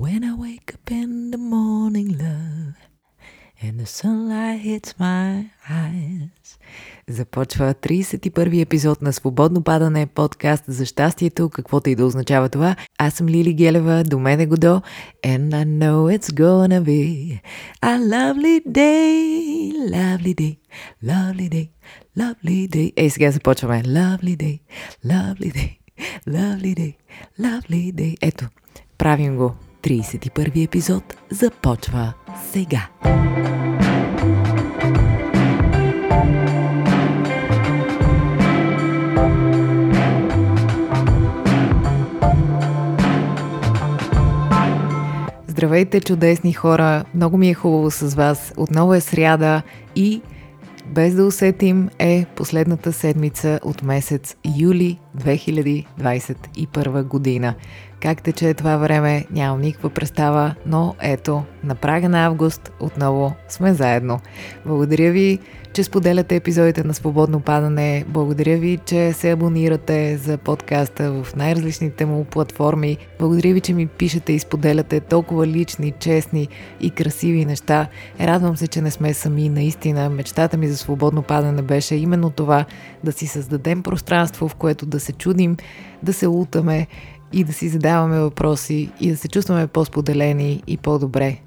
When I wake up in the morning, love, and the sunlight hits my eyes. Започва 31-и епизод на Свободно падане, подкаст за щастието, каквото и да означава това. Аз съм Лили Гелева, до мен е Годо, and I know it's gonna be a lovely day, lovely day, lovely day, lovely day. Ей, сега започваме. Lovely day, lovely day, lovely day, lovely day. Ето, правим го. 31 епизод започва сега. Здравейте, чудесни хора! Много ми е хубаво с вас. Отново е сряда и без да усетим е последната седмица от месец юли 2021 година. Как тече това време, нямам никаква представа, но ето, на прага на август отново сме заедно. Благодаря ви, че споделяте епизодите на Свободно падане. Благодаря ви, че се абонирате за подкаста в най-различните му платформи. Благодаря ви, че ми пишете и споделяте толкова лични, честни и красиви неща. Радвам се, че не сме сами. Наистина, мечтата ми за свободно падане беше именно това да си създадем пространство, в което да се чудим, да се лутаме и да си задаваме въпроси и да се чувстваме по-споделени и по-добре.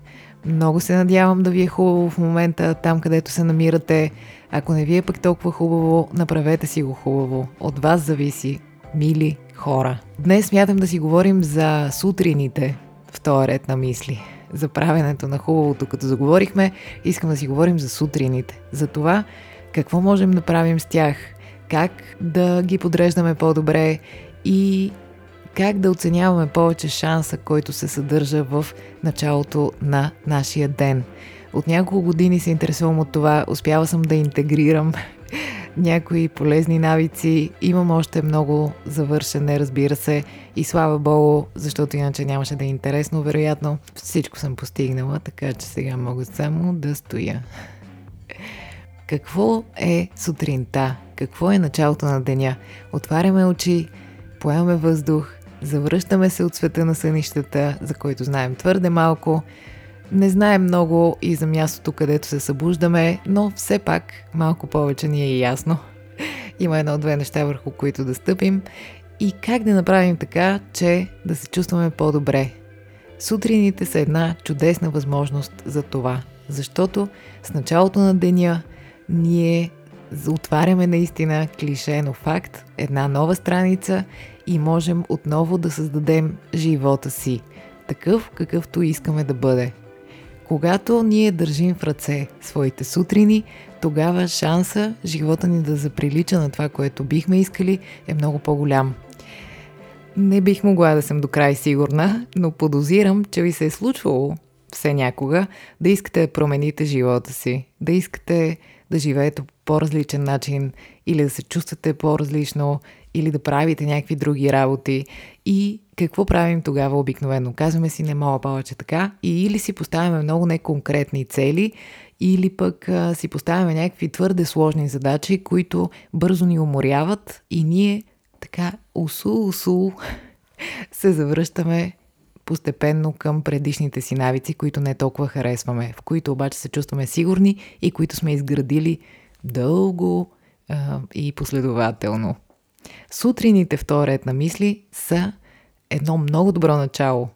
Много се надявам да ви е хубаво в момента, там където се намирате. Ако не ви е пък толкова хубаво, направете си го хубаво. От вас зависи, мили хора. Днес смятам да си говорим за сутрините в този ред на мисли. За правенето на хубавото, като заговорихме, искам да си говорим за сутрините. За това какво можем да правим с тях, как да ги подреждаме по-добре и как да оценяваме повече шанса, който се съдържа в началото на нашия ден. От няколко години се интересувам от това, успяла съм да интегрирам някои полезни навици. Имам още много завършене, разбира се, и слава Богу, защото иначе нямаше да е интересно, вероятно. Всичко съм постигнала, така че сега мога само да стоя. Какво е сутринта? Какво е началото на деня? Отваряме очи, поемаме въздух, Завръщаме се от света на сънищата, за който знаем твърде малко. Не знаем много и за мястото, където се събуждаме, но все пак малко повече ни е ясно. Има едно-две неща, върху които да стъпим и как да направим така, че да се чувстваме по-добре. Сутрините са една чудесна възможност за това, защото с началото на деня ние отваряме наистина клише, но факт, една нова страница и можем отново да създадем живота си, такъв какъвто искаме да бъде. Когато ние държим в ръце своите сутрини, тогава шанса живота ни да заприлича на това, което бихме искали, е много по-голям. Не бих могла да съм до край сигурна, но подозирам, че ви се е случвало все някога да искате да промените живота си, да искате да живеете по по-различен начин или да се чувствате по-различно или да правите някакви други работи. И какво правим тогава обикновено? Казваме си не мога повече така и или си поставяме много неконкретни цели, или пък а, си поставяме някакви твърде сложни задачи, които бързо ни уморяват и ние така усул-усул се завръщаме постепенно към предишните си навици, които не толкова харесваме, в които обаче се чувстваме сигурни и които сме изградили дълго а, и последователно. Сутрините в този ред на мисли са едно много добро начало.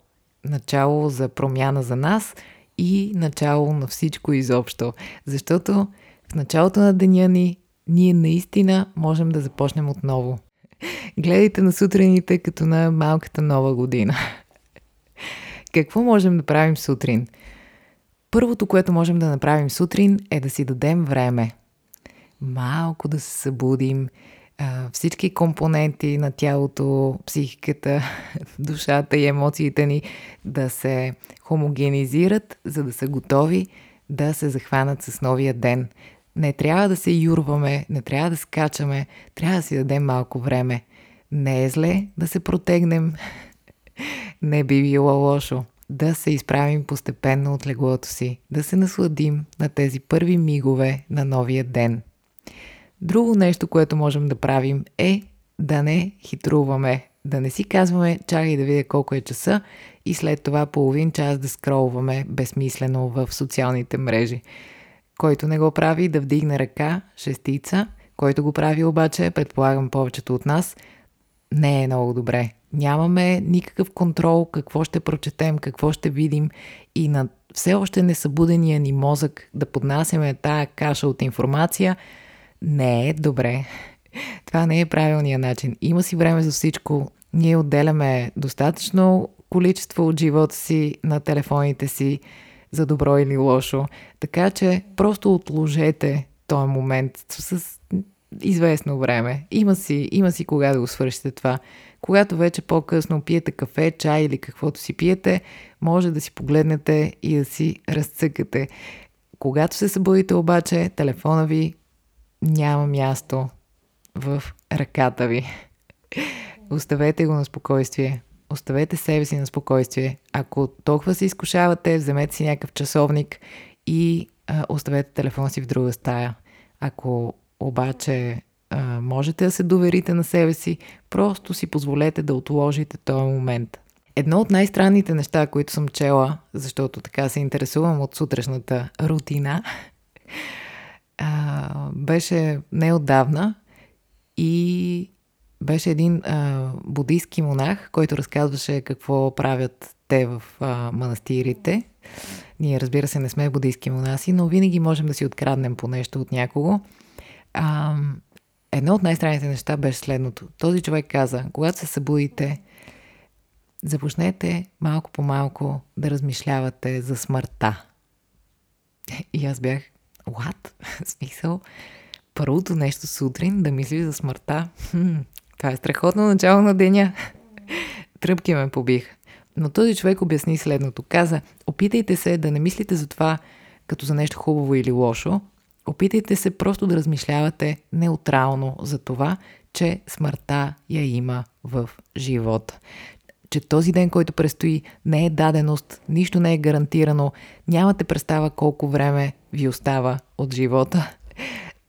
Начало за промяна за нас и начало на всичко изобщо. Защото в началото на деня ни ние наистина можем да започнем отново. Гледайте на сутрините като на малката нова година. Какво можем да правим сутрин? Първото, което можем да направим сутрин е да си дадем време. Малко да се събудим, всички компоненти на тялото, психиката, душата и емоциите ни да се хомогенизират, за да са готови да се захванат с новия ден. Не трябва да се юрваме, не трябва да скачаме, трябва да си дадем малко време. Не е зле да се протегнем, не би било лошо да се изправим постепенно от леглото си, да се насладим на тези първи мигове на новия ден. Друго нещо, което можем да правим е да не хитруваме, да не си казваме чакай да видя колко е часа и след това половин час да скролваме безсмислено в социалните мрежи. Който не го прави, да вдигне ръка, шестица, който го прави обаче, предполагам повечето от нас, не е много добре. Нямаме никакъв контрол какво ще прочетем, какво ще видим и на все още несъбудения ни мозък да поднасяме тая каша от информация не е добре. Това не е правилният начин. Има си време за всичко. Ние отделяме достатъчно количество от живота си на телефоните си за добро или лошо. Така че просто отложете този момент с известно време. Има си, има си кога да го свършите това. Когато вече по-късно пиете кафе, чай или каквото си пиете, може да си погледнете и да си разцъкате. Когато се събудите обаче, телефона ви няма място в ръката ви. Оставете го на спокойствие. Оставете себе си на спокойствие. Ако толкова се изкушавате, вземете си някакъв часовник и а, оставете телефона си в друга стая. Ако обаче а, можете да се доверите на себе си, просто си позволете да отложите този момент. Едно от най-странните неща, които съм чела, защото така се интересувам от сутрешната рутина, а, беше неотдавна и беше един а, буддийски монах, който разказваше какво правят те в а, манастирите. Ние, разбира се, не сме буддийски монаси, но винаги можем да си откраднем по нещо от някого. А, едно от най-странните неща беше следното. Този човек каза, когато се събудите, започнете малко по малко да размишлявате за смъртта. И аз бях, what? Смисъл? Първото нещо сутрин да мислиш за смъртта. Хм, това е страхотно начало на деня. Тръпки ме побих. Но този човек обясни следното. Каза, опитайте се да не мислите за това като за нещо хубаво или лошо. Опитайте се просто да размишлявате неутрално за това, че смъртта я има в живота. Че този ден, който предстои, не е даденост, нищо не е гарантирано, нямате представа колко време ви остава от живота.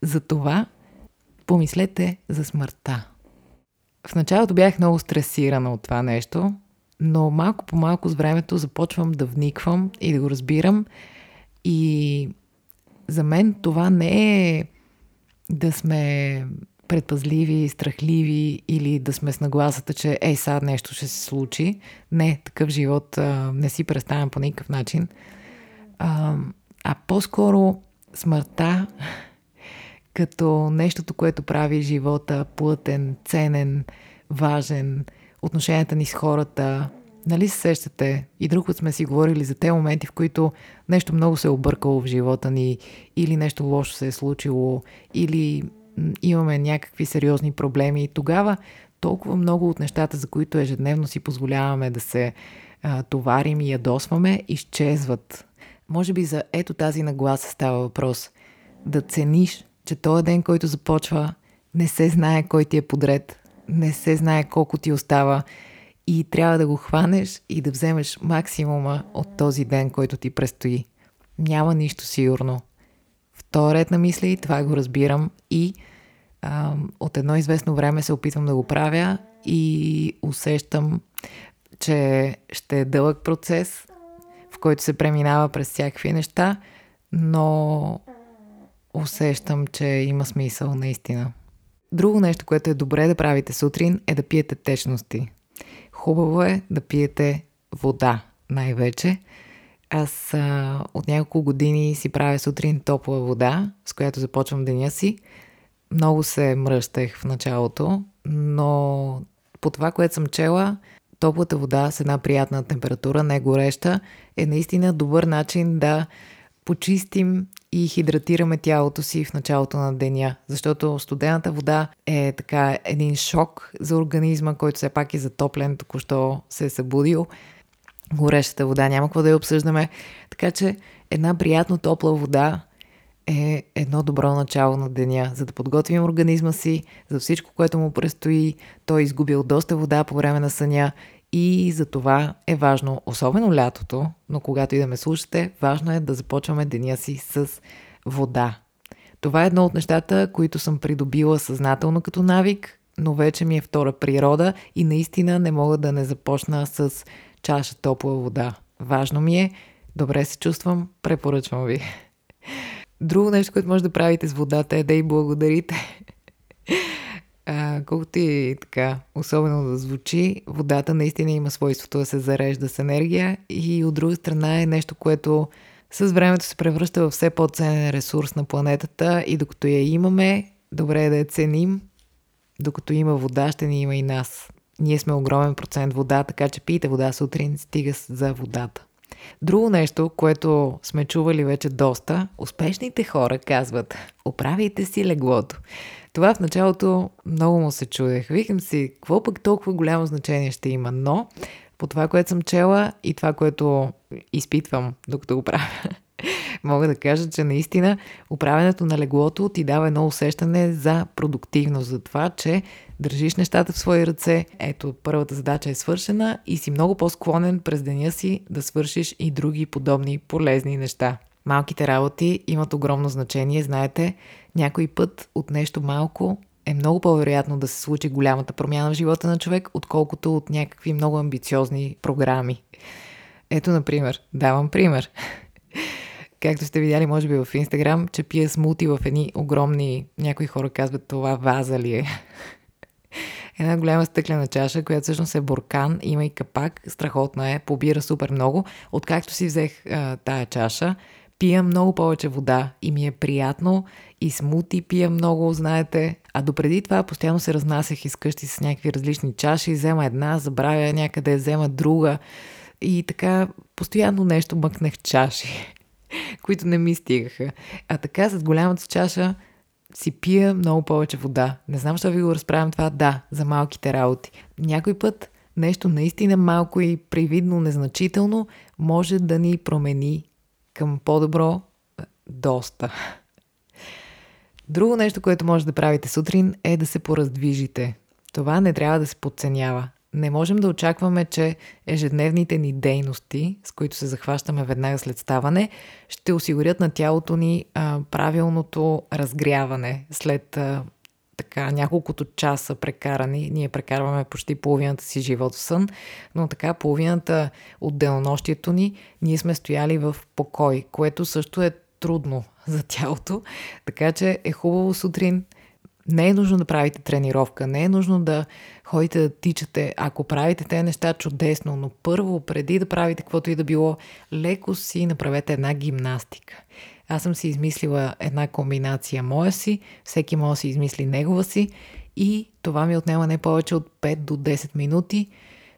Затова помислете за смъртта. В началото бях много стресирана от това нещо, но малко по малко с времето започвам да вниквам и да го разбирам. И за мен това не е да сме предпазливи, страхливи или да сме с нагласата, че ей, сега нещо ще се случи. Не, такъв живот а, не си представям по никакъв начин. А, а по-скоро смъртта като нещото, което прави живота плътен, ценен, важен, отношенията ни с хората. Нали се сещате? И друг път сме си говорили за те моменти, в които нещо много се е объркало в живота ни, или нещо лошо се е случило, или имаме някакви сериозни проблеми. И тогава толкова много от нещата, за които ежедневно си позволяваме да се а, товарим и ядосваме, изчезват. Може би за ето тази нагласа става въпрос. Да цениш че този ден, който започва, не се знае кой ти е подред, не се знае колко ти остава и трябва да го хванеш и да вземеш максимума от този ден, който ти предстои. Няма нищо сигурно. Този ред на мисли това го разбирам и а, от едно известно време се опитвам да го правя и усещам, че ще е дълъг процес, в който се преминава през всякакви неща, но усещам, че има смисъл наистина. Друго нещо, което е добре да правите сутрин, е да пиете течности. Хубаво е да пиете вода най-вече. Аз а, от няколко години си правя сутрин топла вода, с която започвам деня си. Много се мръщах в началото, но по това, което съм чела, топлата вода с една приятна температура, не гореща, е наистина добър начин да почистим и хидратираме тялото си в началото на деня, защото студената вода е така един шок за организма, който все пак е затоплен, току-що се е събудил. Горещата вода няма какво да я обсъждаме, така че една приятно топла вода е едно добро начало на деня, за да подготвим организма си за всичко, което му предстои. Той е изгубил доста вода по време на съня и за това е важно, особено лятото, но когато и да ме слушате, важно е да започваме деня си с вода. Това е едно от нещата, които съм придобила съзнателно като навик, но вече ми е втора природа и наистина не мога да не започна с чаша топла вода. Важно ми е, добре се чувствам, препоръчвам ви. Друго нещо, което може да правите с водата е да й благодарите. Колкото и така, особено да звучи, водата наистина има свойството да се зарежда с енергия и от друга страна е нещо, което с времето се превръща в все по-ценен ресурс на планетата и докато я имаме, добре е да я ценим. Докато има вода, ще ни има и нас. Ние сме огромен процент вода, така че пийте вода сутрин, стига за водата. Друго нещо, което сме чували вече доста, успешните хора казват, оправите си леглото. Това в началото много му се чудех. Викам си, какво пък толкова голямо значение ще има, но по това, което съм чела и това, което изпитвам, докато го правя, мога да кажа, че наистина управенето на леглото ти дава едно усещане за продуктивност, за това, че държиш нещата в свои ръце, ето първата задача е свършена и си много по-склонен през деня си да свършиш и други подобни полезни неща. Малките работи имат огромно значение, знаете, някой път от нещо малко е много по-вероятно да се случи голямата промяна в живота на човек, отколкото от някакви много амбициозни програми. Ето, например, давам пример. Както сте видяли, може би в Инстаграм, че пия смути в едни огромни, някои хора казват това ваза ли е. Една голяма стъклена чаша, която всъщност е буркан, има и капак, страхотна е, побира супер много. Откакто си взех а, тая чаша, пия много повече вода и ми е приятно и смути пия много, знаете. А допреди това постоянно се разнасях из къщи с някакви различни чаши, взема една, забравя някъде, взема друга. И така постоянно нещо мъкнах чаши, които не ми стигаха. А така с голямата чаша си пия много повече вода. Не знам, защо ви го разправям това. Да, за малките работи. Някой път нещо наистина малко и привидно незначително може да ни промени към по-добро доста. Друго нещо, което може да правите сутрин е да се пораздвижите. Това не трябва да се подценява. Не можем да очакваме, че ежедневните ни дейности, с които се захващаме веднага след ставане, ще осигурят на тялото ни а, правилното разгряване след а, така няколкото часа прекарани. Ние прекарваме почти половината си живот в сън, но така половината от денонощието ни ние сме стояли в покой, което също е трудно за тялото. Така че е хубаво сутрин не е нужно да правите тренировка, не е нужно да ходите да тичате. Ако правите тези неща, чудесно, но първо, преди да правите каквото и да било, леко си направете една гимнастика. Аз съм си измислила една комбинация моя си, всеки може да си измисли негова си и това ми отнема не повече от 5 до 10 минути.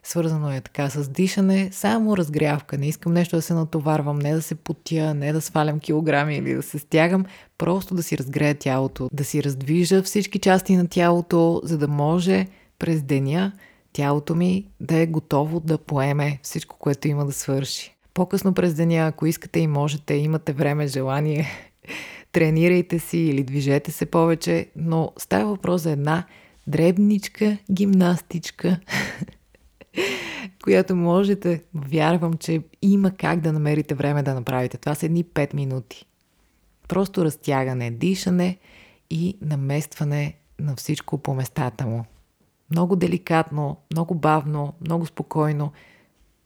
Свързано е така с дишане, само разгрявка. Не искам нещо да се натоварвам, не да се потя, не да свалям килограми или да се стягам, просто да си разгрея тялото, да си раздвижа всички части на тялото, за да може през деня тялото ми да е готово да поеме всичко, което има да свърши. По-късно през деня, ако искате и можете, имате време, желание, тренирайте си или движете се повече, но става въпрос за една дребничка гимнастичка, която можете, вярвам, че има как да намерите време да направите. Това са едни 5 минути. Просто разтягане, дишане и наместване на всичко по местата му. Много деликатно, много бавно, много спокойно.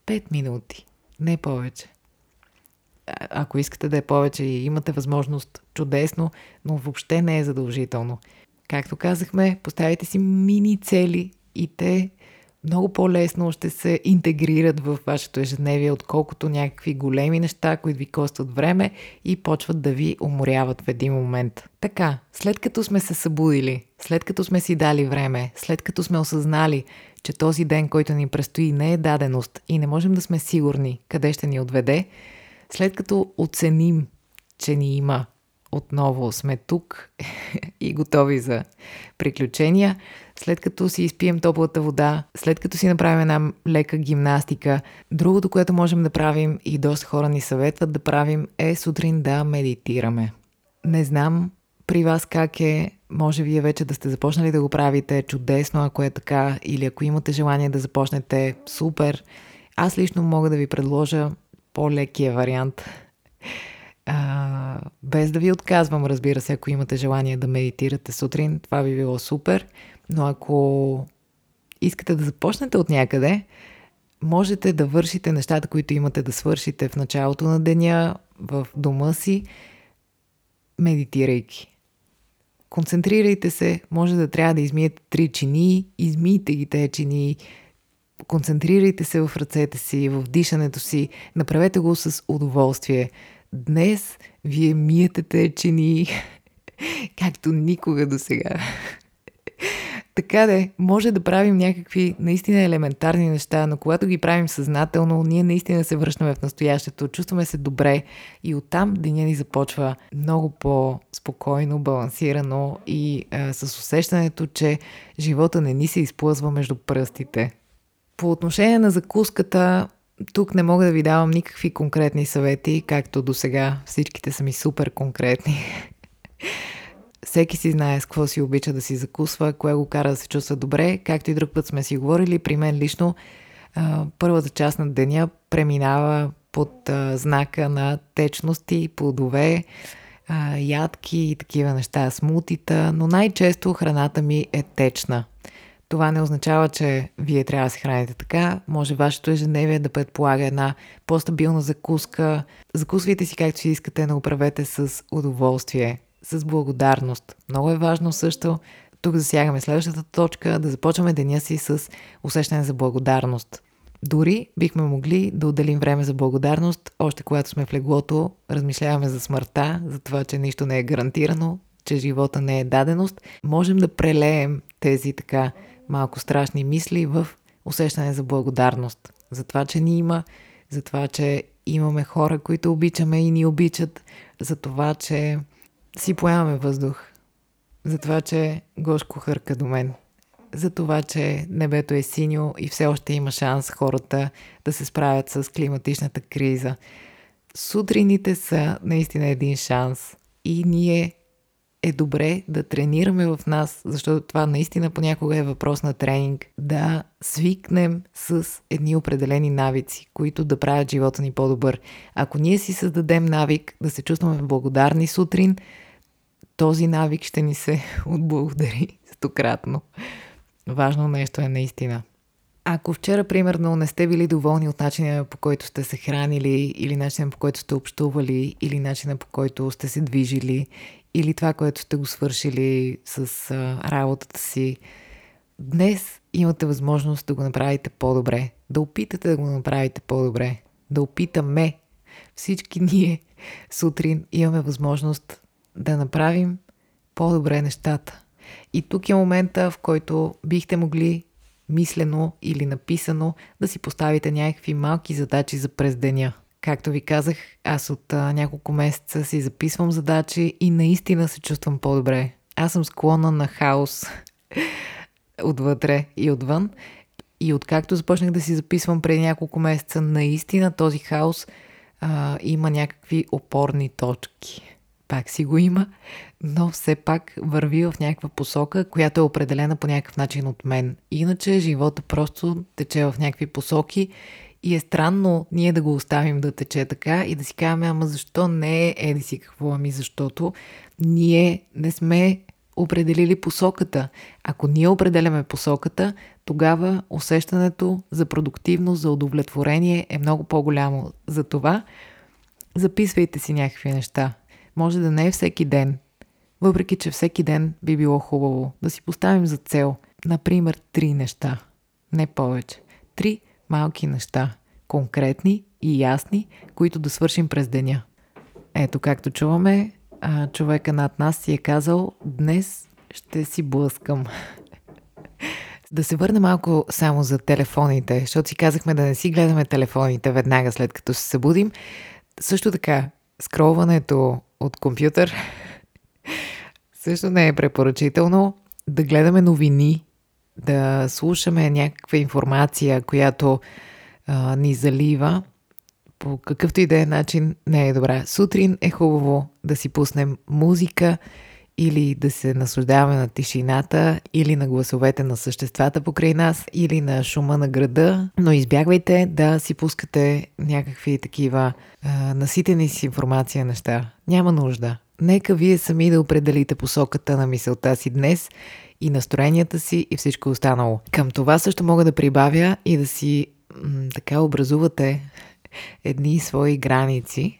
5 минути, не повече. Ако искате да е повече и имате възможност, чудесно, но въобще не е задължително. Както казахме, поставите си мини цели и те много по-лесно ще се интегрират в вашето ежедневие, отколкото някакви големи неща, които ви костват време и почват да ви уморяват в един момент. Така, след като сме се събудили, след като сме си дали време, след като сме осъзнали, че този ден, който ни предстои, не е даденост и не можем да сме сигурни къде ще ни отведе, след като оценим, че ни има отново сме тук и готови за приключения. След като си изпием топлата вода, след като си направим една лека гимнастика, другото, което можем да правим и доста хора ни съветват да правим е сутрин да медитираме. Не знам при вас как е, може вие вече да сте започнали да го правите, чудесно ако е така, или ако имате желание да започнете, супер. Аз лично мога да ви предложа по-лекия вариант а, без да ви отказвам, разбира се, ако имате желание да медитирате сутрин, това би било супер. Но ако искате да започнете от някъде, можете да вършите нещата, които имате да свършите в началото на деня, в дома си, медитирайки. Концентрирайте се, може да трябва да измиете три чинии, измийте ги тези чинии, концентрирайте се в ръцете си, в дишането си, направете го с удоволствие. Днес вие миете тези чинии, както никога до сега. Така де, може да правим някакви наистина елементарни неща, но когато ги правим съзнателно, ние наистина се връщаме в настоящето, чувстваме се добре и оттам деня ни започва много по-спокойно, балансирано и а, с усещането, че живота не ни се изплъзва между пръстите. По отношение на закуската, тук не мога да ви давам никакви конкретни съвети, както до сега всичките са ми супер конкретни. Всеки си знае с какво си обича да си закусва, кое го кара да се чувства добре. Както и друг път сме си говорили, при мен лично първата част на деня преминава под знака на течности, плодове, ядки и такива неща, смутита, но най-често храната ми е течна. Това не означава, че вие трябва да се храните така. Може вашето ежедневие да предполага една по-стабилна закуска. Закусвайте си както си искате, но управете с удоволствие с благодарност. Много е важно също, тук засягаме следващата точка, да започваме деня си с усещане за благодарност. Дори бихме могли да отделим време за благодарност, още когато сме в леглото, размишляваме за смъртта, за това, че нищо не е гарантирано, че живота не е даденост. Можем да прелеем тези така малко страшни мисли в усещане за благодарност. За това, че ни има, за това, че имаме хора, които обичаме и ни обичат, за това, че си поемаме въздух. За това, че Гошко хърка до мен. За това, че небето е синьо и все още има шанс хората да се справят с климатичната криза. Сутрините са наистина един шанс и ние е добре да тренираме в нас, защото това наистина понякога е въпрос на тренинг, да свикнем с едни определени навици, които да правят живота ни по-добър. Ако ние си създадем навик да се чувстваме благодарни сутрин, този навик ще ни се отблагодари стократно. Важно нещо е наистина. Ако вчера, примерно, не сте били доволни от начина по който сте се хранили, или начина по който сте общували, или начина по който сте се движили, или това, което сте го свършили с а, работата си, днес имате възможност да го направите по-добре. Да опитате да го направите по-добре. Да опитаме. Всички ние сутрин имаме възможност да направим по-добре нещата. И тук е момента, в който бихте могли мислено или написано да си поставите някакви малки задачи за през деня. Както ви казах, аз от а, няколко месеца си записвам задачи и наистина се чувствам по-добре. Аз съм склонна на хаос отвътре и отвън. И откакто започнах да си записвам преди няколко месеца, наистина този хаос а, има някакви опорни точки пак си го има, но все пак върви в някаква посока, която е определена по някакъв начин от мен. Иначе живота просто тече в някакви посоки и е странно ние да го оставим да тече така и да си казваме, ама защо не е еди си какво, ами защото ние не сме определили посоката. Ако ние определяме посоката, тогава усещането за продуктивност, за удовлетворение е много по-голямо. Затова записвайте си някакви неща. Може да не е всеки ден, въпреки че всеки ден би било хубаво да си поставим за цел, например, три неща, не повече. Три малки неща, конкретни и ясни, които да свършим през деня. Ето, както чуваме, човека над нас си е казал, днес ще си блъскам. Да се върна малко само за телефоните, защото си казахме да не си гледаме телефоните веднага след като се събудим. Също така, скролването от компютър също не е препоръчително да гледаме новини, да слушаме някаква информация, която а, ни залива по какъвто и да е начин не е добра. Сутрин е хубаво да си пуснем музика или да се наслаждаваме на тишината, или на гласовете на съществата покрай нас, или на шума на града, но избягвайте да си пускате някакви такива а, наситени с информация неща. Няма нужда. Нека вие сами да определите посоката на мисълта си днес и настроенията си и всичко останало. Към това също мога да прибавя и да си м- така образувате едни свои граници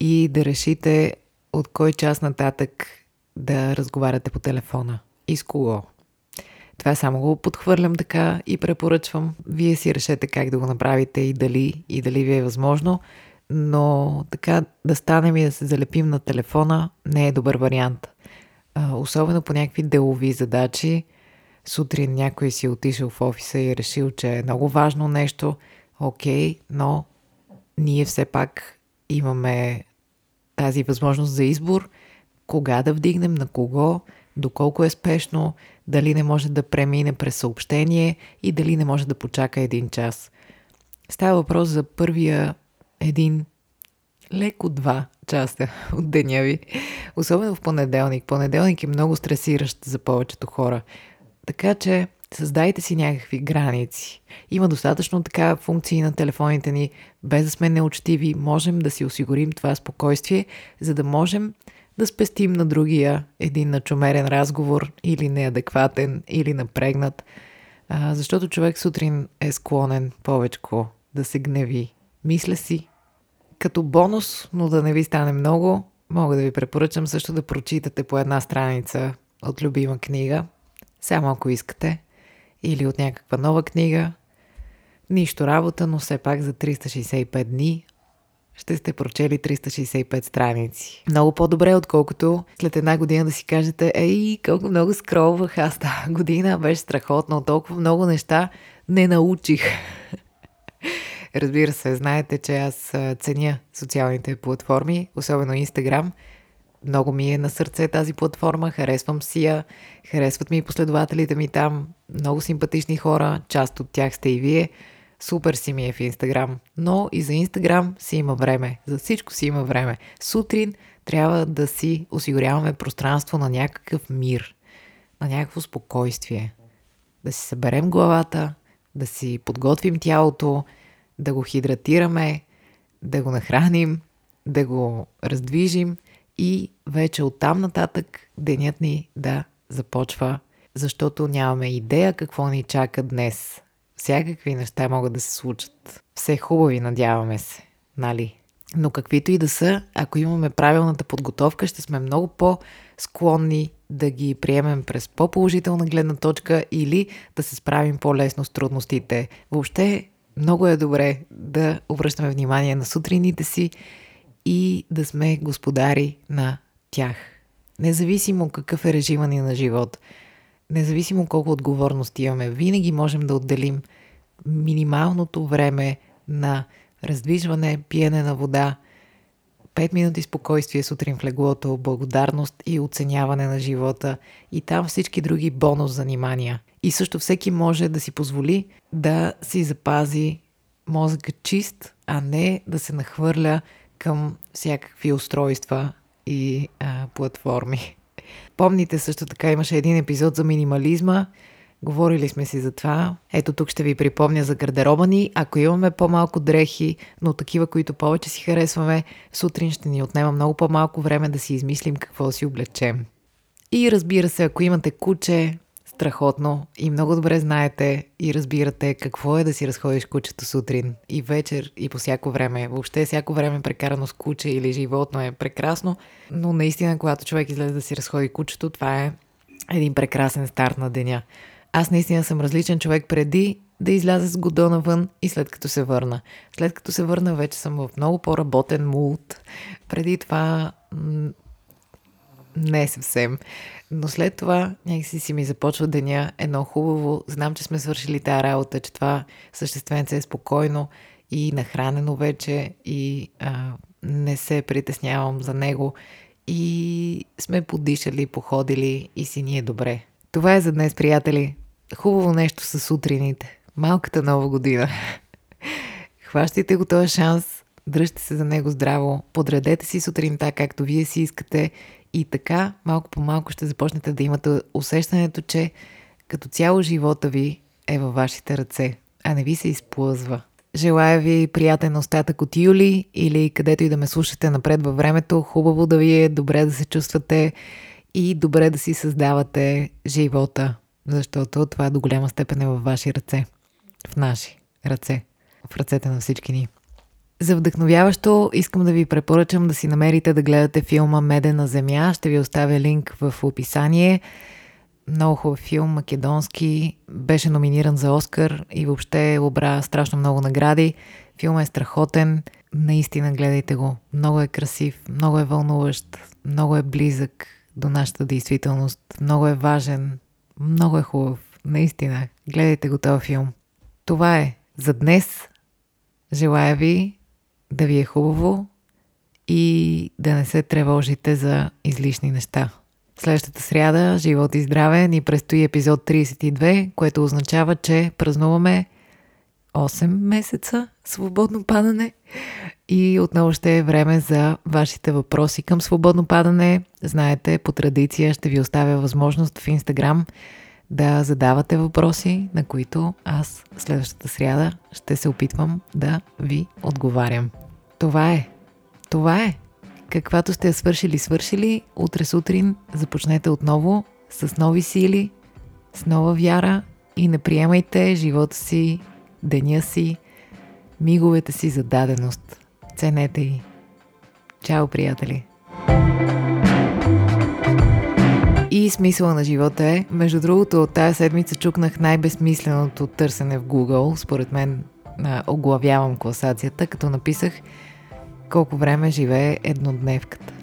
и да решите от кой час нататък да разговаряте по телефона и с кого. Това само го подхвърлям така и препоръчвам. Вие си решете как да го направите и дали, и дали ви е възможно, но така да станем и да се залепим на телефона не е добър вариант. Особено по някакви делови задачи. Сутрин някой си е отишъл в офиса и е решил, че е много важно нещо. Окей, но ние все пак имаме тази възможност за избор, кога да вдигнем, на кого, доколко е спешно, дали не може да премине през съобщение и дали не може да почака един час. Става въпрос за първия един леко два часа от деня ви. Особено в понеделник. Понеделник е много стресиращ за повечето хора. Така че създайте си някакви граници. Има достатъчно така функции на телефоните ни, без да сме неучтиви, можем да си осигурим това спокойствие, за да можем да спестим на другия един начумерен разговор или неадекватен, или напрегнат, а, защото човек сутрин е склонен повече да се гневи. Мисля си, като бонус, но да не ви стане много, мога да ви препоръчам също да прочитате по една страница от любима книга, само ако искате, или от някаква нова книга. Нищо работа, но все пак за 365 дни ще сте прочели 365 страници. Много по-добре, отколкото след една година да си кажете, ей, колко много скролвах аз тази година, беше страхотно, толкова много неща не научих. Разбира се, знаете, че аз ценя социалните платформи, особено Инстаграм. Много ми е на сърце тази платформа, харесвам си я, харесват ми последователите ми там, много симпатични хора, част от тях сте и вие. Супер си ми е в Инстаграм, но и за Инстаграм си има време, за всичко си има време. Сутрин трябва да си осигуряваме пространство на някакъв мир, на някакво спокойствие. Да си съберем главата, да си подготвим тялото, да го хидратираме, да го нахраним, да го раздвижим и вече оттам нататък денят ни да започва, защото нямаме идея какво ни чака днес. Всякакви неща могат да се случат. Все хубави, надяваме се, нали? Но каквито и да са, ако имаме правилната подготовка, ще сме много по-склонни да ги приемем през по-положителна гледна точка или да се справим по-лесно с трудностите. Въобще много е добре да обръщаме внимание на сутрините си и да сме господари на тях. Независимо какъв е режима ни на живот, независимо колко отговорност имаме, винаги можем да отделим минималното време на раздвижване, пиене на вода, 5 минути спокойствие сутрин в леглото, благодарност и оценяване на живота и там всички други бонус занимания. И също всеки може да си позволи да си запази мозъка чист, а не да се нахвърля към всякакви устройства и а, платформи. Помните също така имаше един епизод за минимализма. Говорили сме си за това. Ето тук ще ви припомня за гардероба ни. Ако имаме по-малко дрехи, но такива, които повече си харесваме, сутрин ще ни отнема много по-малко време да си измислим какво да си облечем. И разбира се, ако имате куче, страхотно и много добре знаете и разбирате какво е да си разходиш кучето сутрин и вечер и по всяко време. Въобще всяко време прекарано с куче или животно е прекрасно, но наистина, когато човек излезе да си разходи кучето, това е един прекрасен старт на деня. Аз наистина съм различен човек преди да изляза с годо навън и след като се върна. След като се върна, вече съм в много по-работен мулт. Преди това не съвсем. Но след това някакси си ми започва деня едно хубаво. Знам, че сме свършили тази работа, че това същественце е спокойно и нахранено вече и а, не се притеснявам за него и сме подишали, походили и си ни е добре. Това е за днес, приятели. Хубаво нещо са сутрините. Малката нова година. Хващайте го този шанс, дръжте се за него здраво, подредете си сутринта както вие си искате и така малко по малко ще започнете да имате усещането, че като цяло живота ви е във вашите ръце, а не ви се изплъзва. Желая ви приятен остатък от юли или където и да ме слушате напред във времето. Хубаво да ви е, добре да се чувствате и добре да си създавате живота, защото това до голяма степен е във ваши ръце. В наши ръце. в ръцете на всички ни. За вдъхновяващо искам да ви препоръчам да си намерите да гледате филма Медена земя. Ще ви оставя линк в описание. Много хубав филм, македонски, беше номиниран за Оскар и въобще обра страшно много награди. Филмът е страхотен, наистина гледайте го. Много е красив, много е вълнуващ, много е близък до нашата действителност, много е важен, много е хубав. Наистина, гледайте го този филм. Това е за днес. Желая ви да ви е хубаво и да не се тревожите за излишни неща. Следващата сряда, живот и здраве, ни предстои епизод 32, което означава, че празнуваме 8 месеца свободно падане и отново ще е време за вашите въпроси към свободно падане. Знаете, по традиция ще ви оставя възможност в Инстаграм да задавате въпроси, на които аз следващата сряда ще се опитвам да ви отговарям. Това е. Това е. Каквато сте свършили, свършили, утре сутрин започнете отново с нови сили, с нова вяра и не приемайте живота си, деня си, миговете си за даденост. Ценете ги. Чао, приятели! И смисъла на живота е, между другото, от тази седмица чукнах най-безсмисленото търсене в Google. Според мен оглавявам класацията, като написах колко време живее еднодневката.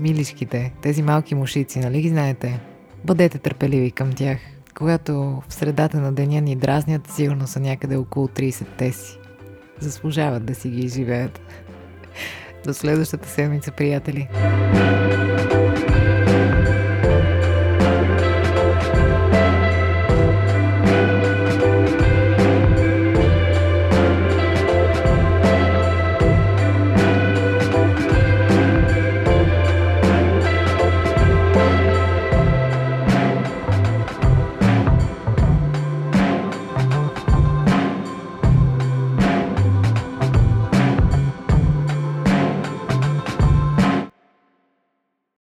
Милишките, тези малки мушици, нали ги знаете? Бъдете търпеливи към тях. Когато в средата на деня ни дразнят, сигурно са някъде около 30-те си. Заслужават да си ги изживеят. До следващата седмица, приятели!